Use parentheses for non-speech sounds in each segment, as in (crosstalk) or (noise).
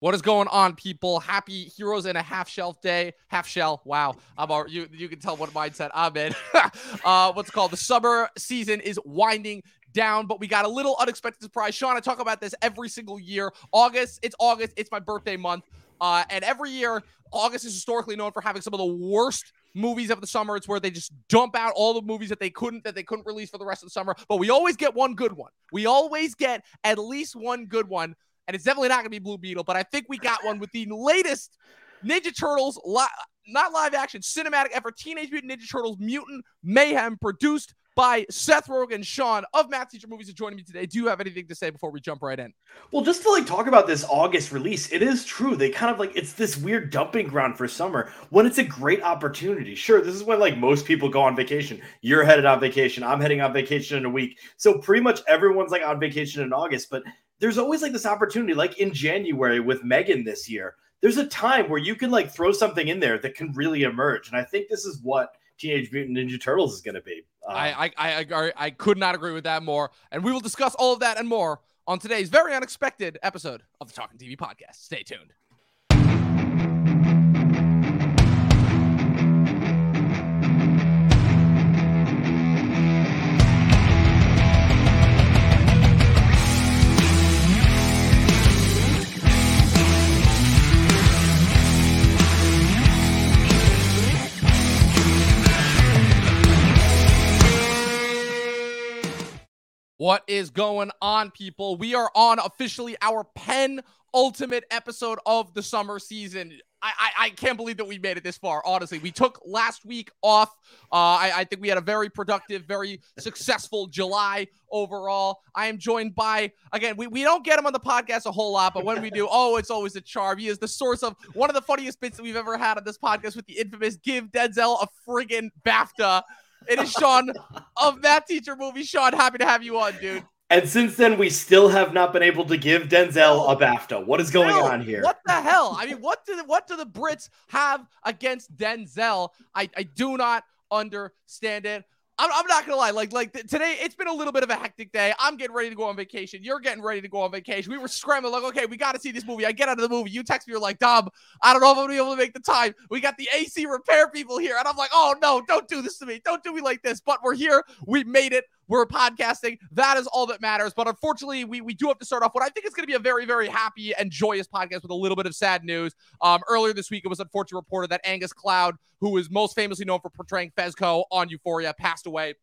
What is going on, people? Happy Heroes in a Half Shelf Day. Half shell. Wow. I'm all, you. You can tell what mindset I'm in. (laughs) uh, what's called? The summer season is winding down, but we got a little unexpected surprise. Sean, I talk about this every single year. August. It's August. It's my birthday month. Uh, and every year, August is historically known for having some of the worst movies of the summer. It's where they just dump out all the movies that they couldn't that they couldn't release for the rest of the summer. But we always get one good one. We always get at least one good one and it's definitely not going to be Blue Beetle, but I think we got one with the latest Ninja Turtles, li- not live action, cinematic effort, Teenage Mutant Ninja Turtles Mutant Mayhem, produced by Seth Rogen, Sean of Math Teacher Movies, is joining me today. Do you have anything to say before we jump right in? Well, just to like talk about this August release, it is true. They kind of like it's this weird dumping ground for summer when it's a great opportunity. Sure, this is when like most people go on vacation. You're headed on vacation. I'm heading on vacation in a week. So pretty much everyone's like on vacation in August, but there's always like this opportunity, like in January with Megan this year. There's a time where you can like throw something in there that can really emerge, and I think this is what Teenage Mutant Ninja Turtles is going to be. Um, I, I I I could not agree with that more, and we will discuss all of that and more on today's very unexpected episode of the Talking TV podcast. Stay tuned. What is going on, people? We are on officially our pen ultimate episode of the summer season. I, I, I, can't believe that we made it this far. Honestly, we took last week off. Uh, I, I think we had a very productive, very successful July overall. I am joined by again. We, we don't get him on the podcast a whole lot, but when we do, (laughs) oh, it's always a charm. He is the source of one of the funniest bits that we've ever had on this podcast with the infamous "Give Denzel a friggin' BAFTA." It is Sean of Math Teacher Movie. Sean, happy to have you on, dude. And since then, we still have not been able to give Denzel a BAFTA. What is going on here? What the hell? I mean, what do the, what do the Brits have against Denzel? I, I do not understand it. I'm, I'm not gonna lie. Like like today, it's been a little bit of a hectic day. I'm getting ready to go on vacation. You're getting ready to go on vacation. We were scrambling like, okay, we got to see this movie. I get out of the movie. You text me. You're like, Dom, I don't know if I'm gonna be able to make the time. We got the AC repair people here, and I'm like, oh no, don't do this to me. Don't do me like this. But we're here. We made it. We're podcasting. That is all that matters. But unfortunately, we, we do have to start off what I think is going to be a very, very happy and joyous podcast with a little bit of sad news. Um, earlier this week, it was unfortunately reported that Angus Cloud, who is most famously known for portraying Fezco on Euphoria, passed away.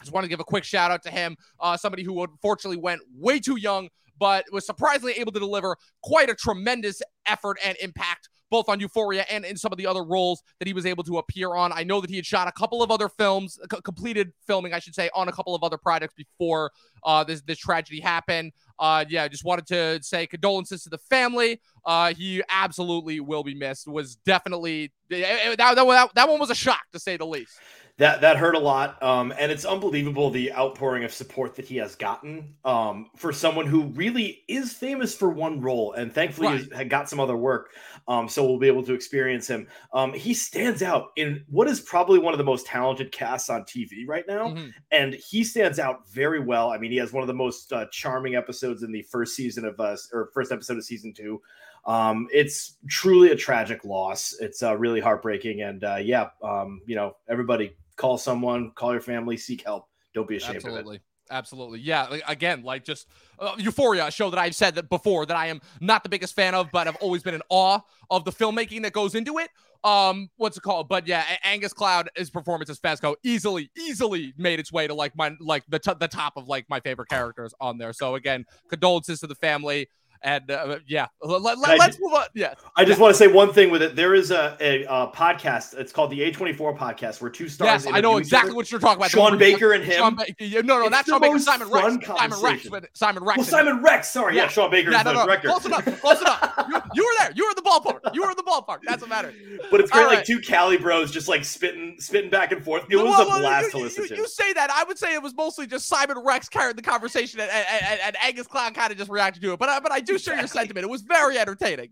I just want to give a quick shout out to him, uh, somebody who unfortunately went way too young, but was surprisingly able to deliver quite a tremendous effort and impact both on Euphoria and in some of the other roles that he was able to appear on. I know that he had shot a couple of other films, c- completed filming, I should say, on a couple of other projects before uh, this this tragedy happened. Uh, yeah, just wanted to say condolences to the family. Uh, he absolutely will be missed. Was definitely that, that, that one was a shock to say the least that that hurt a lot um, and it's unbelievable the outpouring of support that he has gotten um, for someone who really is famous for one role and thankfully right. has got some other work um, so we'll be able to experience him um, he stands out in what is probably one of the most talented casts on tv right now mm-hmm. and he stands out very well i mean he has one of the most uh, charming episodes in the first season of us uh, or first episode of season two um, it's truly a tragic loss. It's uh, really heartbreaking, and uh, yeah, um, you know, everybody call someone, call your family, seek help. Don't be ashamed Absolutely. of it. Absolutely. Yeah. Like, again, like just uh, Euphoria, show that I've said that before that I am not the biggest fan of, but I've always been in awe of the filmmaking that goes into it. Um, what's it called? But yeah, Angus Cloud, his performance as Fezco easily, easily made its way to like my like the t- the top of like my favorite characters on there. So again, condolences to the family. And uh, yeah, let, us move on. Yeah. I just yeah. want to say one thing with it. There is a, a, a podcast. It's called the A24 podcast where two stars. Yes, I know exactly what you're talking about. Sean Baker and him. Sean ba- no, no, it's not Sean Baker. Simon Rex. Simon Rex. Simon Rex. Well, Simon Rex. Sorry. Yeah, yeah Sean Baker yeah, is no, the no. record. Close enough. Close enough. (laughs) You, you, were there. You were in the ballpark. You were in the ballpark. That's what matters. But it's great, All like right. two Cali bros just like spitting, spitting back and forth. It was well, a blast you, to listen you, to. You say that. I would say it was mostly just Simon Rex carried the conversation, and, and, and, and Angus Cloud kind of just reacted to it. But, but I do share your sentiment. It was very entertaining.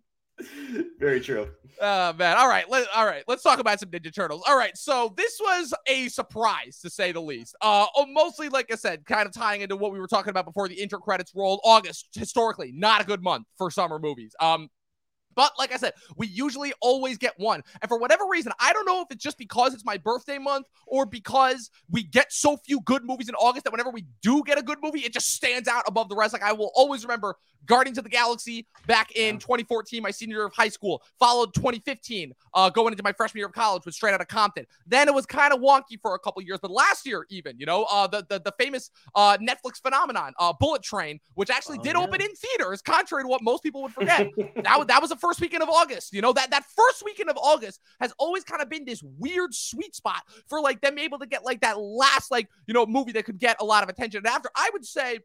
Very true. Oh man. All right. Let, all right. Let's talk about some Ninja Turtles. All right. So this was a surprise to say the least. Uh, oh, mostly like I said, kind of tying into what we were talking about before the intro credits rolled. August historically not a good month for summer movies. Um, But like I said, we usually always get one. And for whatever reason, I don't know if it's just because it's my birthday month or because we get so few good movies in August that whenever we do get a good movie, it just stands out above the rest. Like I will always remember Guardians of the Galaxy back in 2014, my senior year of high school, followed 2015, uh, going into my freshman year of college with Straight Outta Compton. Then it was kind of wonky for a couple years, but last year, even, you know, uh, the, the, the famous uh, Netflix phenomenon, uh, Bullet Train, which actually oh, did yeah. open in theaters, contrary to what most people would forget. (laughs) that, that was the first weekend of August. You know, that, that first weekend of August has always kind of been this weird sweet spot for like them able to get like that last, like, you know, movie that could get a lot of attention. And after, I would say,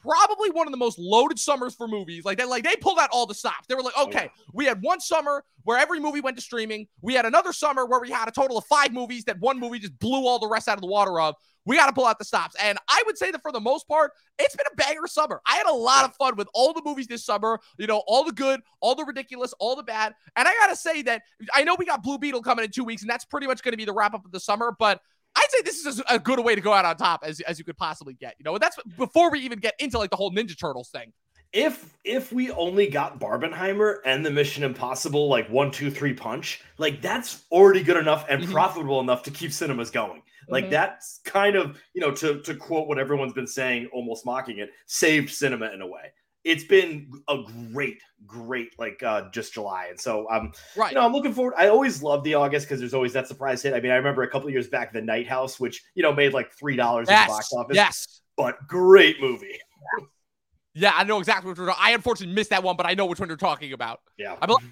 probably one of the most loaded summers for movies. Like they like they pulled out all the stops. They were like, oh, okay, oh, yeah. we had one summer where every movie went to streaming. We had another summer where we had a total of five movies that one movie just blew all the rest out of the water of. We got to pull out the stops. And I would say that for the most part, it's been a banger summer. I had a lot of fun with all the movies this summer, you know, all the good, all the ridiculous, all the bad. And I got to say that I know we got Blue Beetle coming in two weeks, and that's pretty much going to be the wrap up of the summer. But I'd say this is a good way to go out on top as, as you could possibly get. You know, and that's before we even get into like the whole Ninja Turtles thing. If if we only got Barbenheimer and the Mission Impossible like one two three punch, like that's already good enough and mm-hmm. profitable enough to keep cinemas going. Like mm-hmm. that's kind of you know to to quote what everyone's been saying, almost mocking it, saved cinema in a way it's been a great, great like uh just July. And so um right. you know, I'm looking forward. I always love the August because there's always that surprise hit. I mean, I remember a couple years back the Night House, which you know made like three dollars yes. in the box office. Yes. But great movie. Yeah, I know exactly what you're talking I unfortunately missed that one, but I know which one you're talking about. Yeah. I believe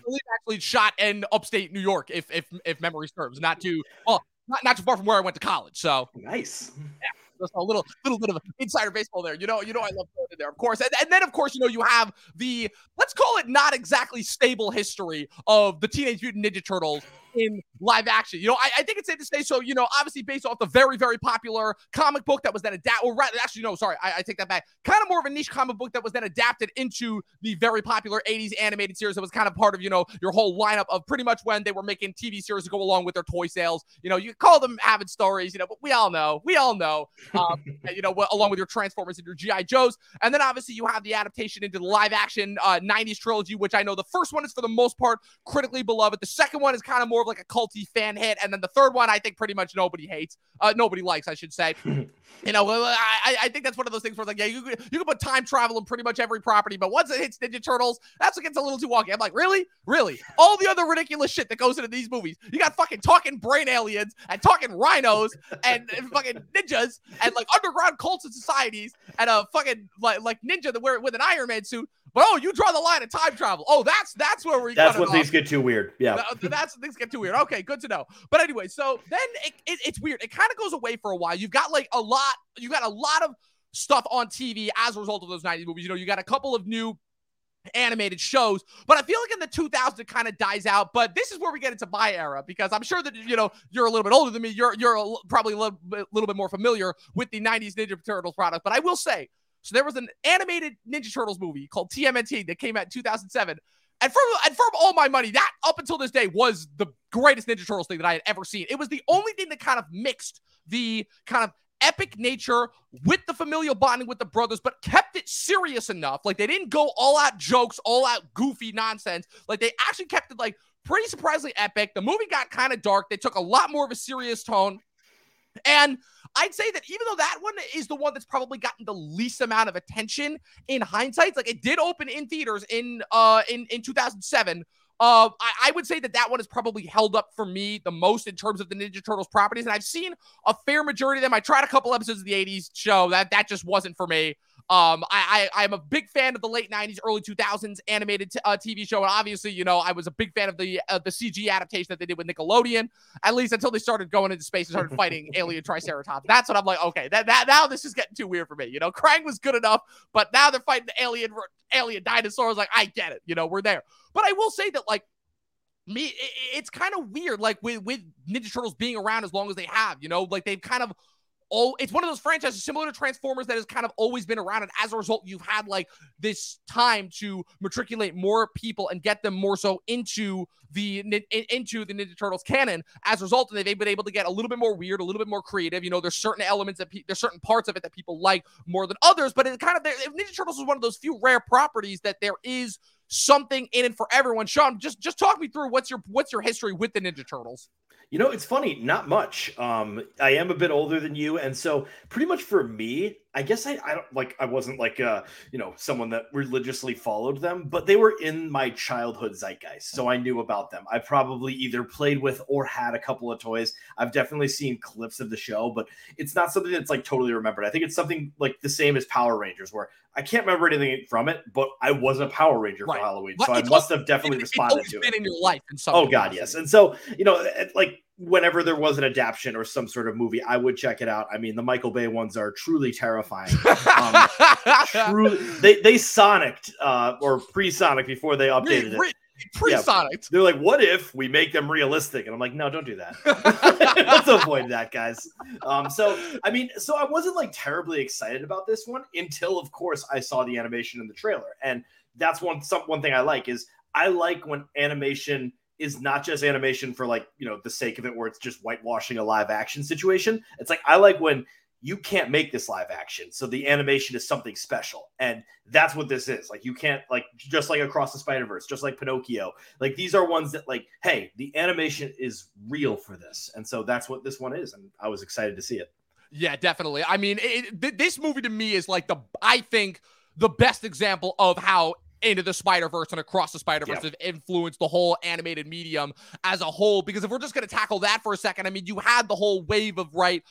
actually shot in upstate New York, if if if memory serves. Not too well, not, not too far from where I went to college. So nice. Yeah just a little little bit of insider baseball there. You know, you know, I love going in there, of course. And, and then, of course, you know, you have the let's call it not exactly stable history of the Teenage Mutant Ninja Turtles in live action. You know, I, I, think it's safe to say so. You know, obviously based off the very, very popular comic book that was then adapted, or rather, actually, no, sorry, I, I, take that back. Kind of more of a niche comic book that was then adapted into the very popular 80s animated series that was kind of part of, you know, your whole lineup of pretty much when they were making TV series to go along with their toy sales. You know, you call them avid stories, you know, but we all know, we all know, um, (laughs) you know, along with your Transformers and your G.I. Joes. And then obviously you have the adaptation into the live action uh, 90s trilogy, which I know the first one is for the most part critically beloved. The second one is kind of more of like a culty fan hit, and then the third one I think pretty much nobody hates, uh, nobody likes, I should say. (laughs) you know, I, I think that's one of those things where like, yeah, you you can put time travel in pretty much every property, but once it hits Ninja Turtles, that's what gets a little too wonky. I'm like, really, really, all the other ridiculous shit that goes into these movies. You got fucking talking brain aliens and talking rhinos and, and (laughs) fucking ninjas and like underground cults and societies and a fucking like like ninja that wear with an Iron Man suit but oh, you draw the line at time travel. Oh, that's that's where we. That's when things get too weird. Yeah, that's when things get too weird. Okay, good to know. But anyway, so then it, it, it's weird. It kind of goes away for a while. You've got like a lot. You got a lot of stuff on TV as a result of those 90s movies. You know, you got a couple of new animated shows. But I feel like in the 2000s it kind of dies out. But this is where we get into my era because I'm sure that you know you're a little bit older than me. You're you're a, probably a little bit, little bit more familiar with the 90s Ninja Turtles product. But I will say so there was an animated Ninja Turtles movie called TMNT that came out in 2007. And from and from all my money, that up until this day was the greatest Ninja Turtles thing that I had ever seen. It was the only thing that kind of mixed the kind of epic nature with the familial bonding with the brothers, but kept it serious enough. Like they didn't go all out jokes, all out goofy nonsense. Like they actually kept it like pretty surprisingly epic. The movie got kind of dark. They took a lot more of a serious tone. And I'd say that even though that one is the one that's probably gotten the least amount of attention in hindsight, like it did open in theaters in uh in in 2007. Uh, I, I, would say that that one is probably held up for me the most in terms of the Ninja Turtles properties, and I've seen a fair majority of them. I tried a couple episodes of the '80s show that that just wasn't for me. Um, I, I am a big fan of the late '90s, early 2000s animated t- uh, TV show, and obviously, you know, I was a big fan of the uh, the CG adaptation that they did with Nickelodeon. At least until they started going into space and started (laughs) fighting alien Triceratops. That's what I'm like, okay, that, that now this is getting too weird for me. You know, Krang was good enough, but now they're fighting the alien alien dinosaurs. Like, I get it. You know, we're there. But I will say that like me it's kind of weird like with with ninja turtles being around as long as they have you know like they've kind of oh, it's one of those franchises similar to Transformers that has kind of always been around. And as a result, you've had like this time to matriculate more people and get them more so into the into the Ninja Turtles canon. As a result, and they've been able to get a little bit more weird, a little bit more creative. You know, there's certain elements that pe- there's certain parts of it that people like more than others. But it kind of Ninja Turtles is one of those few rare properties that there is something in it for everyone. Sean, just just talk me through what's your what's your history with the Ninja Turtles. You know, it's funny, not much. Um, I am a bit older than you, and so pretty much for me, I guess I, I don't like I wasn't like uh, you know, someone that religiously followed them, but they were in my childhood zeitgeist. So I knew about them. I probably either played with or had a couple of toys. I've definitely seen clips of the show, but it's not something that's like totally remembered. I think it's something like the same as Power Rangers, where I can't remember anything from it, but I was a Power Ranger right. for Halloween, so I must have definitely it, responded to it. in your life in some. Oh God, yes. And so you know, like whenever there was an adaptation or some sort of movie, I would check it out. I mean, the Michael Bay ones are truly terrifying. (laughs) Um, truly, they they sonicked uh, or pre-sonic before they updated it. Pre-sonic. Yeah. They're like, what if we make them realistic? And I'm like, no, don't do that. (laughs) Let's avoid that, guys. Um, so I mean, so I wasn't like terribly excited about this one until, of course, I saw the animation in the trailer, and that's one some one thing I like is I like when animation is not just animation for like you know the sake of it, where it's just whitewashing a live action situation. It's like I like when you can't make this live action. So the animation is something special. And that's what this is. Like you can't like just like across the Spider-Verse, just like Pinocchio. Like these are ones that like, hey, the animation is real for this. And so that's what this one is. And I was excited to see it. Yeah, definitely. I mean, it, this movie to me is like the I think the best example of how into the Spider Verse and across the Spider Verse yep. have influenced the whole animated medium as a whole. Because if we're just going to tackle that for a second, I mean, you had the whole wave of right.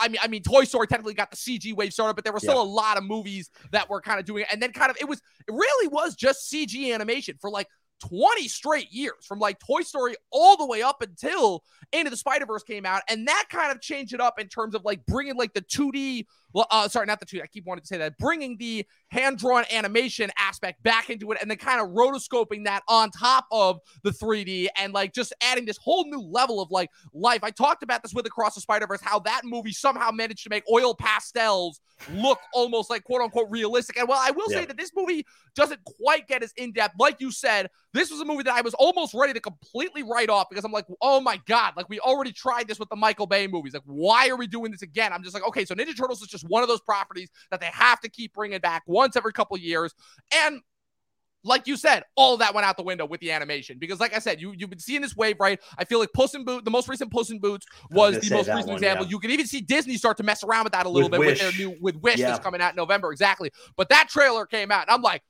I mean, I mean, Toy Story technically got the CG wave started, but there were still yep. a lot of movies that were kind of doing it, and then kind of it was it really was just CG animation for like 20 straight years from like Toy Story all the way up until Into the Spider Verse came out, and that kind of changed it up in terms of like bringing like the 2D well, uh, sorry, not the two. I keep wanting to say that. Bringing the hand drawn animation aspect back into it and then kind of rotoscoping that on top of the 3D and like just adding this whole new level of like life. I talked about this with Across the Spider Verse, how that movie somehow managed to make oil pastels look almost like quote unquote realistic. And well, I will yeah. say that this movie doesn't quite get as in depth. Like you said, this was a movie that I was almost ready to completely write off because I'm like, oh my God, like we already tried this with the Michael Bay movies. Like, why are we doing this again? I'm just like, okay, so Ninja Turtles is just one of those properties that they have to keep bringing back once every couple years. And like you said, all that went out the window with the animation because, like I said, you you've been seeing this wave, right? I feel like Puss in Boot, the most recent Puss in Boots was the most recent one, example. Yeah. You can even see Disney start to mess around with that a little with bit Wish. with their new with Wish yeah. that's coming out in November, exactly. But that trailer came out, and I'm like,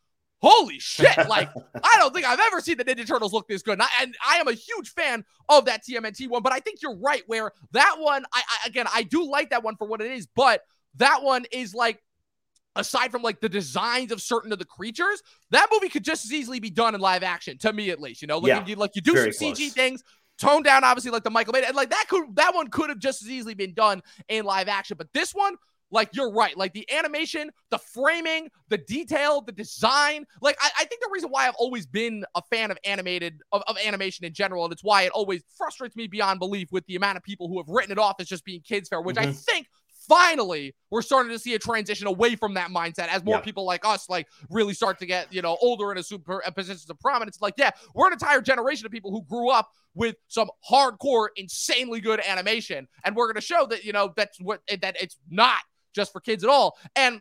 holy shit (laughs) like i don't think i've ever seen the ninja turtles look this good and I, and I, am a huge fan of that tmnt one but i think you're right where that one I, I again i do like that one for what it is but that one is like aside from like the designs of certain of the creatures, that movie could just as easily be done in live action, to me at least. You know, like, yeah, you, like you do some close. CG things, tone down obviously like the Michael Bay, and like that could that one could have just as easily been done in live action. But this one, like you're right, like the animation, the framing, the detail, the design. Like I, I, think the reason why I've always been a fan of animated of, of animation in general, and it's why it always frustrates me beyond belief with the amount of people who have written it off as just being kids fair, which mm-hmm. I think finally we're starting to see a transition away from that mindset as more yeah. people like us like really start to get you know older in a super positions of prominence like yeah we're an entire generation of people who grew up with some hardcore insanely good animation and we're going to show that you know that's what eh, that it's not just for kids at all. And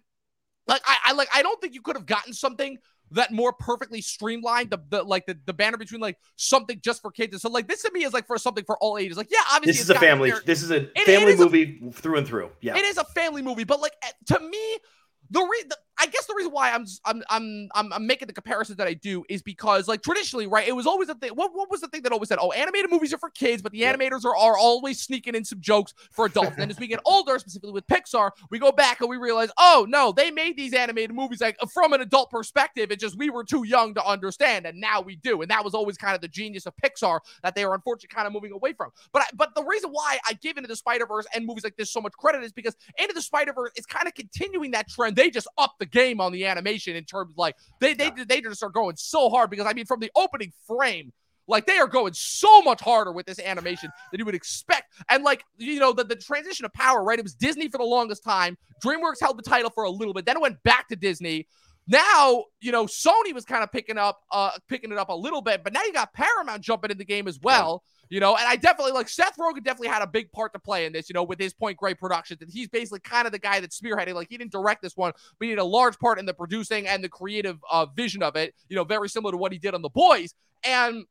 like I, I like I don't think you could have gotten something that more perfectly streamlined the, the like the, the banner between like something just for kids. And so like this to me is like for something for all ages. Like yeah obviously this is a family this is a family it, it movie a, through and through. Yeah. It is a family movie but like eh, to me the, re- the I guess the reason why I'm I'm I'm I'm, I'm making the comparisons that I do is because like traditionally, right? It was always the thing. What, what was the thing that always said? Oh, animated movies are for kids, but the yeah. animators are, are always sneaking in some jokes for adults. and as we get (laughs) older, specifically with Pixar, we go back and we realize, oh no, they made these animated movies like from an adult perspective. It's just we were too young to understand, and now we do. And that was always kind of the genius of Pixar that they are unfortunately kind of moving away from. But I, but the reason why I give Into the Spider Verse and movies like this so much credit is because Into the Spider Verse is kind of continuing that trend. They just up the game on the animation in terms of like they they yeah. they just are going so hard because I mean from the opening frame like they are going so much harder with this animation than you would expect. And like, you know, the, the transition of power, right? It was Disney for the longest time. DreamWorks held the title for a little bit. Then it went back to Disney. now, you know, Sony was kind of picking up, uh, picking it up a little bit, but now you got Paramount jumping in the game as well. Yeah. You know, and I definitely like Seth Rogen definitely had a big part to play in this, you know, with his Point Grey production. And he's basically kind of the guy that's spearheading. Like he didn't direct this one, but he had a large part in the producing and the creative uh, vision of it, you know, very similar to what he did on The Boys. And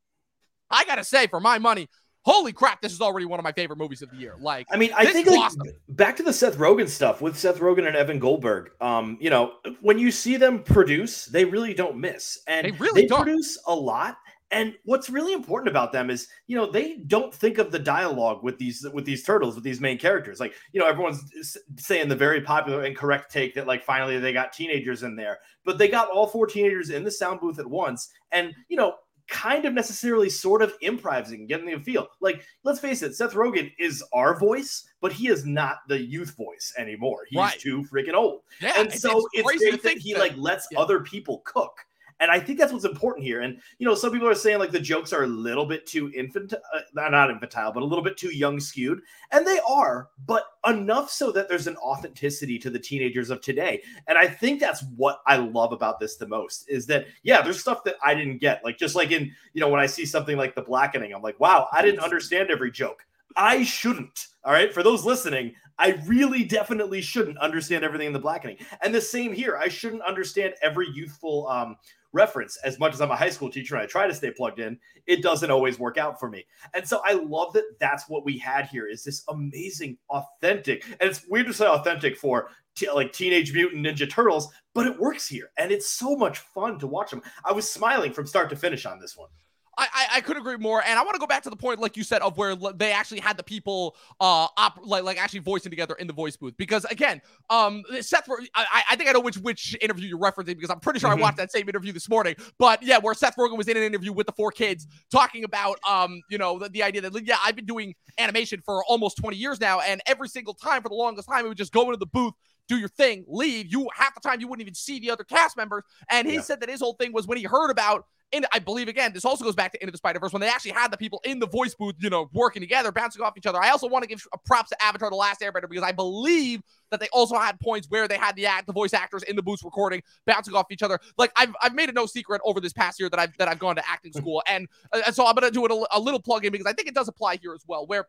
I gotta say, for my money, holy crap, this is already one of my favorite movies of the year. Like, I mean, I think like, awesome. back to the Seth Rogen stuff with Seth Rogen and Evan Goldberg. Um, you know, when you see them produce, they really don't miss, and they really they don't. produce a lot. And what's really important about them is, you know, they don't think of the dialogue with these with these turtles with these main characters. Like, you know, everyone's saying the very popular and correct take that like finally they got teenagers in there, but they got all four teenagers in the sound booth at once. And you know, kind of necessarily sort of improvising, getting the feel. Like, let's face it, Seth Rogen is our voice, but he is not the youth voice anymore. He's right. too freaking old. Yeah, and so it's, it's great that he that, like lets yeah. other people cook. And I think that's what's important here. And you know, some people are saying like the jokes are a little bit too infantile, uh, not infantile, but a little bit too young skewed, and they are, but enough so that there's an authenticity to the teenagers of today. And I think that's what I love about this the most is that yeah, there's stuff that I didn't get, like just like in you know when I see something like the blackening, I'm like, wow, I didn't understand every joke. I shouldn't. All right. For those listening, I really definitely shouldn't understand everything in the blackening. And the same here. I shouldn't understand every youthful um, reference as much as I'm a high school teacher and I try to stay plugged in, it doesn't always work out for me. And so I love that that's what we had here is this amazing, authentic, and it's weird to say authentic for t- like Teenage Mutant Ninja Turtles, but it works here. And it's so much fun to watch them. I was smiling from start to finish on this one. I, I, I could agree more, and I want to go back to the point, like you said, of where they actually had the people, uh, op- like like actually voicing together in the voice booth. Because again, um, Seth, I, I think I know which which interview you're referencing because I'm pretty sure mm-hmm. I watched that same interview this morning. But yeah, where Seth Rogen was in an interview with the four kids talking about, um, you know, the, the idea that yeah, I've been doing animation for almost 20 years now, and every single time for the longest time, it would just go into the booth do your thing, leave. You half the time you wouldn't even see the other cast members. And he yeah. said that his whole thing was when he heard about and I believe again, this also goes back to Into the Spider Verse when they actually had the people in the voice booth, you know, working together, bouncing off each other. I also want to give props to Avatar: The Last Airbender because I believe that they also had points where they had the act, the voice actors in the booths recording, bouncing off each other. Like I've, I've made it no secret over this past year that I've that I've gone to acting school, and, uh, and so I'm gonna do it a, a little plug in because I think it does apply here as well. Where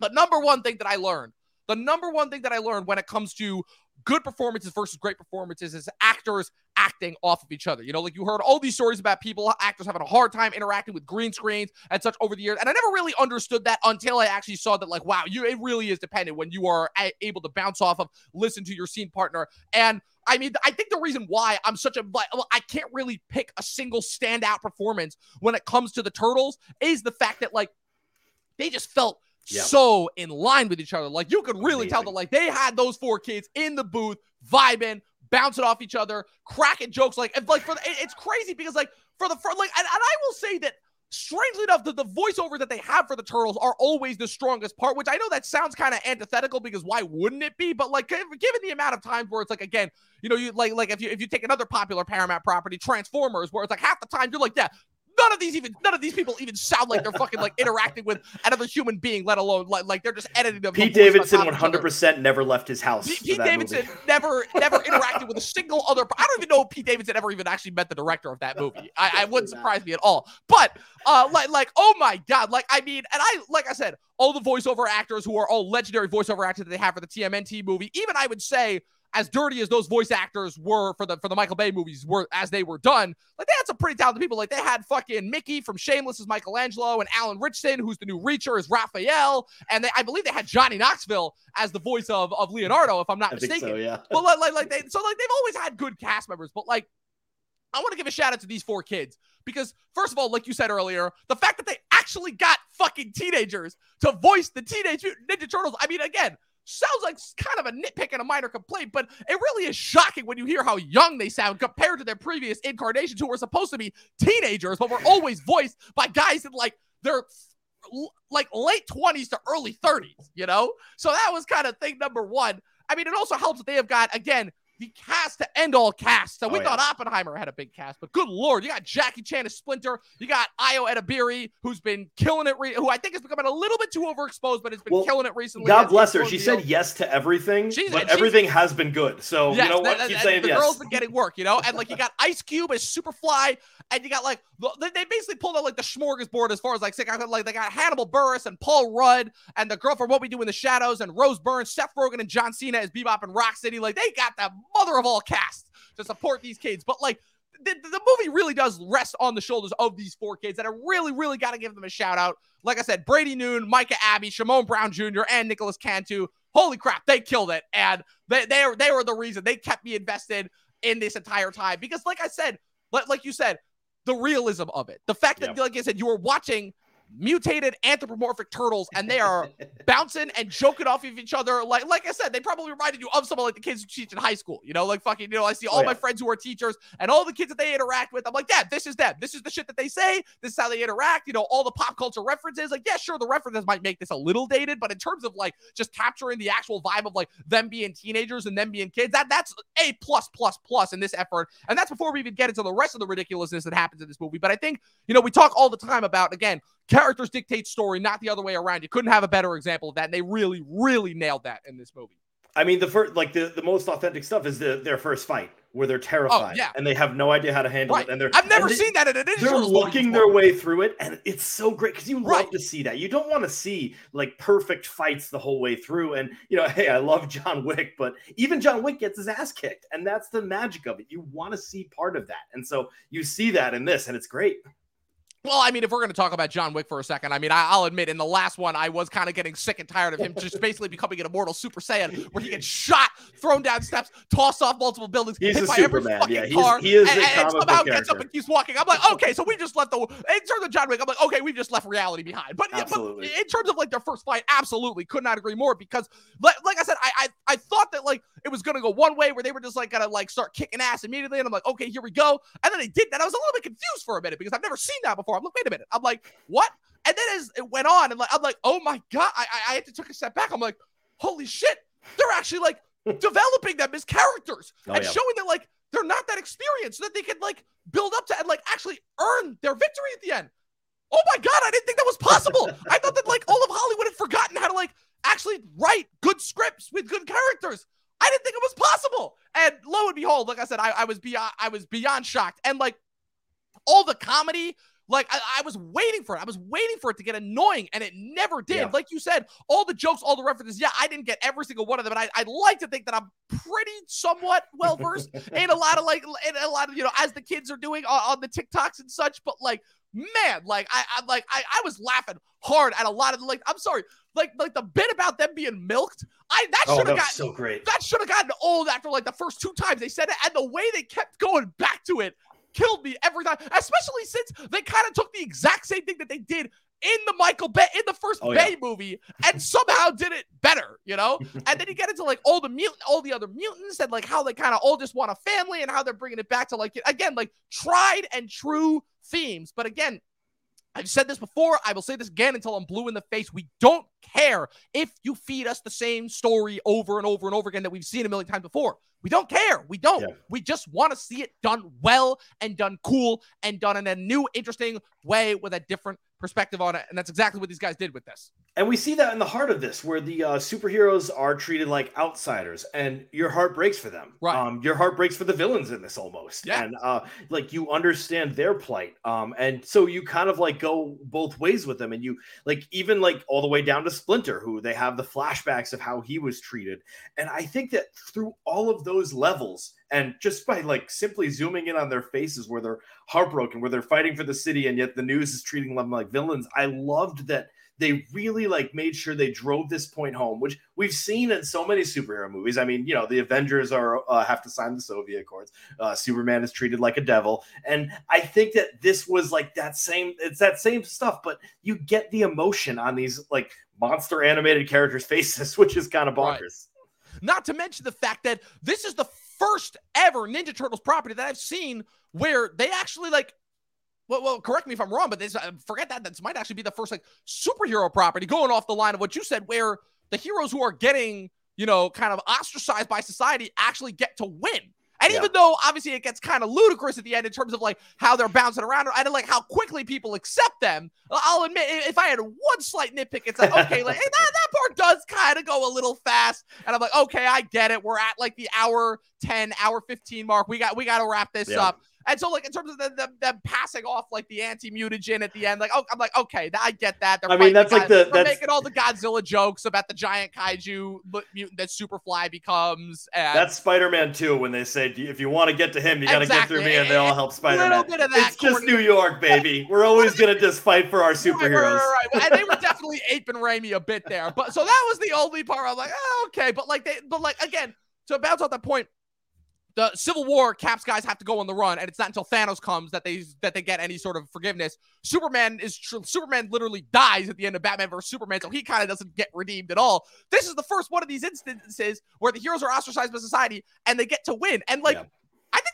the number one thing that I learned, the number one thing that I learned when it comes to good performances versus great performances is actors acting off of each other. You know, like you heard all these stories about people, actors having a hard time interacting with green screens and such over the years. And I never really understood that until I actually saw that, like, wow, you it really is dependent when you are a- able to bounce off of, listen to your scene partner. And I mean, I think the reason why I'm such a I can't really pick a single standout performance when it comes to the turtles is the fact that like they just felt Yep. so in line with each other. Like you could really Amazing. tell that like they had those four kids in the booth vibing, bouncing off each other, cracking jokes. Like, like for the, it's crazy because like for the for like, and, and I will say that strangely enough, the, the voiceover that they have for the turtles are always the strongest part, which I know that sounds kind of antithetical because why wouldn't it be? But like given the amount of times where it's like again, you know, you like like if you if you take another popular Paramount property, Transformers, where it's like half the time you're like, yeah, None of these even none of these people even sound like they're fucking like interacting with another human being, let alone like, like they're just editing them. Pete Davidson 100 percent never left his house. Pete, Pete Davidson movie. never never interacted with a single other. I don't even know if Pete Davidson ever even actually met the director of that movie. I, I wouldn't surprise me at all. But uh, like like oh my god, like I mean, and I like I said, all the voiceover actors who are all legendary voiceover actors that they have for the TMNT movie, even I would say as dirty as those voice actors were for the for the Michael Bay movies were as they were done, like they had some pretty talented people. Like they had fucking Mickey from Shameless as Michelangelo and Alan Ritchson, who's the new Reacher, as Raphael, and they, I believe they had Johnny Knoxville as the voice of, of Leonardo, if I'm not I mistaken. So, yeah. But like, like like they so like they've always had good cast members, but like I want to give a shout out to these four kids because, first of all, like you said earlier, the fact that they actually got fucking teenagers to voice the Teenage Mutant Ninja Turtles. I mean, again, sounds like kind of a nitpick and a minor complaint, but it really is shocking when you hear how young they sound compared to their previous incarnations who were supposed to be teenagers, but were (laughs) always voiced by guys in like their like late 20s to early 30s, you know? So that was kind of thing number one. I mean, it also helps that they have got, again, the cast to end all casts. So oh, we Oh, thought Oppenheimer had a big cast, but good lord, you got Jackie Chan as Splinter, you got Ayo Edebiri, who's been killing it, re- who I think is becoming a little bit too overexposed, but has been Well, killing it recently. God bless her. She O'Neil. said yes to everything, She's- but everything has been good. So Yes, you know what? that- Keep saying the yes. girl's been getting work, you know, and like you got Ice Cube as Superfly, and you got like the- they basically pulled out like the smorgasbord as far as like sick- like they got Hannibal Buress and Paul Rudd and the girl from What We Do in the Shadows and Rose Byrne, Seth Rogen and John Cena as Bebop and Rocksteady. Like they got the mother of all casts to support these kids, but like. The, the movie really does rest on the shoulders of these four kids, and I really, really got to give them a shout out. Like I said, Brady Noon, Micah Abbey, Shamon Brown Jr., and Nicolas Cantu. Holy crap, they killed it, and they they they were the reason they kept me invested in this entire time because, like I said, like like you said, the realism of it, the fact that, Yep. like I said, you were watching mutated anthropomorphic turtles and they are (laughs) bouncing and joking off of each other. Like, like I said, they probably reminded you of someone like the kids who teach in high school. You know, like fucking, you know, I see oh, all Oh, my friends who are teachers and all the kids that they interact with. I'm like, yeah, this is them. This is the shit that they say. This is how they interact. You know, all the pop culture references. Like, yeah, sure, the references might make this a little dated, but in terms of like just capturing the actual vibe of like them being teenagers and them being kids, that that's a plus plus plus in this effort. And that's before we even get into the rest of the ridiculousness that happens in this movie. But I think, you know, we talk all the time about again characters dictate story, not the other way around. You couldn't have a better example of that. And they really, really nailed that in this movie. I mean, the first, like the, the most authentic stuff is the, their first fight where they're terrified Oh, yeah. and they have no idea how to handle Right. it. And they're I've never they- seen that in an They're looking their way through it, and it's so great because you love to see that. You don't want to see like perfect fights the whole way through. And you know, (laughs) hey, I love John Wick, but even John Wick gets his ass kicked, and that's the magic of it. You want to see part of that, and so you see that in this, and it's great. Well, I mean, if we're going to talk about John Wick for a second, I mean, I, I'll admit in the last one, I was kind of getting sick and tired of him just basically becoming an immortal Super Saiyan where he gets shot, thrown down steps, tossed off multiple buildings, He's hit by every Superman, fucking yeah, he's- car, he is and, and somehow gets up and keeps walking. I'm like, okay, so we just left the. In terms of John Wick, I'm like, okay, we've just left reality behind. But, yeah, but in terms of like their first fight, absolutely could not agree more because, like, like I said, I, I I thought that like it was gonna go one way where they were just like gonna like start kicking ass immediately, and I'm like, okay, here we go. And then they did that. I was a little bit confused for a minute because I've never seen that before. I'm like, wait a minute. I'm like, what? And then as it went on, and like I'm like, oh my god, I I, I had to take a step back. I'm like, holy shit, they're actually like hmm. developing them as characters Oh, and yeah. showing that like they're not that experienced, so that they can like build up to and like actually earn their victory at the end. Oh my god, I didn't think that was possible. (laughs) I thought that like all of Hollywood had forgotten how to like actually write good scripts with good characters. I didn't think it was possible. And lo and behold, like I said, I, I was beyond I was beyond shocked. And like all the comedy, like I, I was waiting for it. I was waiting for it to get annoying, and it never did. Yeah. Like you said, all the jokes, all the references. Yeah, I didn't get every single one of them, but I, I'd like to think that I'm pretty somewhat well versed (laughs) in a lot of like in a lot of you know as the kids are doing on, on the TikToks and such. But like, man, like I, I like I, I was laughing hard at a lot of the like. I'm sorry, like like the bit about them being milked. I that Oh, should have gotten so great. that should have gotten old after like the first two times they said it, and the way they kept going back to it killed me every time. Especially since they kind of took the exact same thing that they did in the Michael Bay in the first Oh, yeah. Bay movie, and somehow did it better, you know. (laughs) and then you get into like all the mutant, all the other mutants, and like how they kind of all just want a family, and how they're bringing it back to like again like tried and true themes. But again, I've said this before. I will say this again until I'm blue in the face. We don't care if you feed us the same story over and over and over again that we've seen a million times before. We don't care. We don't. Yeah. We just want to see it done well and done cool and done in a new, interesting way with a different perspective on it. And that's exactly what these guys did with this. And we see that in the heart of this, where the uh, superheroes are treated like outsiders, and your heart breaks for them. Right. Um, your heart breaks for the villains in this almost. Yeah. And uh, like you understand their plight. Um, and so you kind of like go both ways with them, and you like even like all the way down to Splinter, who they have the flashbacks of how he was treated. And I think that through all of those levels, and just by like simply zooming in on their faces where they're heartbroken, where they're fighting for the city, and yet the news is treating them like villains. I loved that they really like made sure they drove this point home, which we've seen in so many superhero movies. I mean, you know, the Avengers are uh, have to sign the Sokovia Accords. Uh, Superman is treated like a devil, and I think that this was like that same. It's that same stuff, but you get the emotion on these like monster animated characters' (laughs) faces, which is kind of Right. Not to mention the fact that this is the first ever Ninja Turtles property that I've seen where they actually like. Well, well, correct me if I'm wrong, but this uh, forget that. This might actually be the first like superhero property going off the line of what you said, where the heroes who are getting you know, kind of ostracized by society actually get to win. And yeah. even though obviously it gets kind of ludicrous at the end in terms of like how they're bouncing around and like how quickly people accept them, I'll admit if I had one slight nitpick, it's like okay, like hey, that, that part does kind of go a little fast, and I'm like okay, I get it. We're at like the hour ten, hour fifteen mark. We got we got to wrap this yeah. up. And so, like in terms of the, the, them passing off like the anti mutagen at the end, like oh, I'm like okay, I get that. They're I mean, that's like the they're making all the Godzilla jokes about the giant kaiju mutant that Superfly becomes. And that's Spider-Man too. When they say if you want to get to him, you got to exactly. get through me, and they all help Spider-Man. It's just New York, baby. (laughs) We're always gonna just fight for our superheroes. Right, right, right, and they were definitely aping Raimi a bit there, but so that was the only part. I'm like, oh, okay, but like they, but like again, to bounce off that point the Civil War, Cap's guys have to go on the run, and it's not until Thanos comes that they that they get any sort of forgiveness. Superman is tr- Superman literally dies at the end of Batman vs Superman, so he kind of doesn't get redeemed at all. This is the first one of these instances where the heroes are ostracized by society and they get to win, and like. Yeah.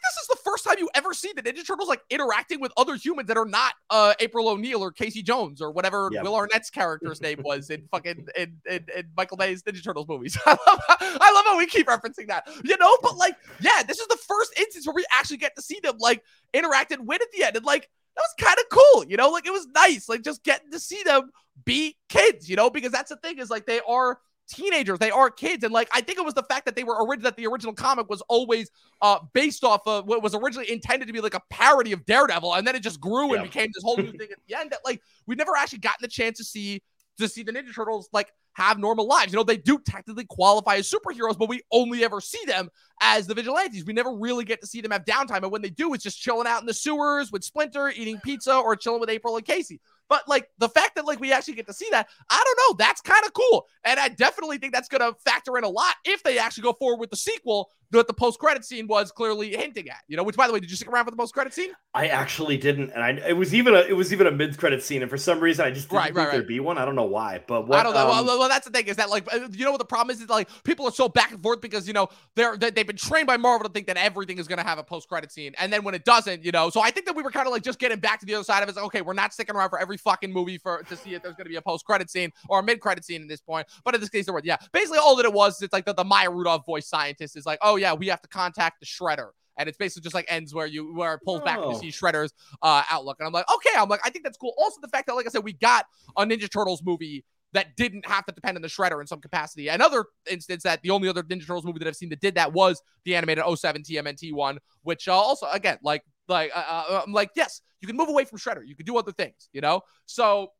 This is the first time you ever see the Ninja Turtles like interacting with other humans that are not uh, April O'Neil or Casey Jones or whatever yep. Will Arnett's character's name (laughs) was in fucking in, in, in Michael Bay's Ninja Turtles movies. (laughs) I love, how, I love how we keep referencing that, you know. But like, yeah, this is the first instance where we actually get to see them like interact and win at the end, and like that was kind of cool, you know. Like it was nice, like just getting to see them be kids, you know, because that's the thing is like they are teenagers. They are kids. And like, I think it was the fact that they were original, that the original comic was always uh, based off of what was originally intended to be like a parody of Daredevil. And then it just grew and became this whole new thing at the end that like, we've never actually gotten the chance to see, to see the Ninja Turtles like have normal lives. You know, they do technically qualify as superheroes, but we only ever see them as the vigilantes. We never really get to see them have downtime. And when they do, it's just chilling out in the sewers with Splinter, eating pizza, or chilling with April and Casey. But like the fact that like we actually get to see that, I don't know, that's kind of cool. And I definitely think that's gonna factor in a lot if they actually go forward with the sequel that the post credit scene was clearly hinting at. You know, which by the way, did you stick around for the post credit scene? I actually didn't, and I it was even a it was even a mid credit scene, and for some reason I just didn't right, think right, there'd right. be one. I don't know why, but what, I don't know. Um, well, well, that's the thing is that like uh, you know what the problem is is like people are so back and forth because you know they're they, they've been trained by Marvel to think that everything is gonna have a post credit scene, and then when it doesn't, you know. So I think that we were kind of like just getting back to the other side of it. Like, okay, we're not sticking around for every fucking movie for to see if there's gonna be a post credit scene or a mid credit scene at this point. But in this case, there were yeah. Basically, all that it was, it's like the, the Maya Rudolph voice scientist is like, oh yeah, we have to contact the Shredder. And it's basically just like ends where you where it pulls oh. back and you see Shredder's uh, outlook. And I'm like, okay, I'm like, I think that's cool. Also, the fact that, like I said, we got a Ninja Turtles movie that didn't have to depend on the Shredder in some capacity. Another instance that the only other Ninja Turtles movie that I've seen that did that was the animated 07 TMNT one, which uh, also again like like uh, uh, I'm like yes, you can move away from Shredder, you can do other things, you know. So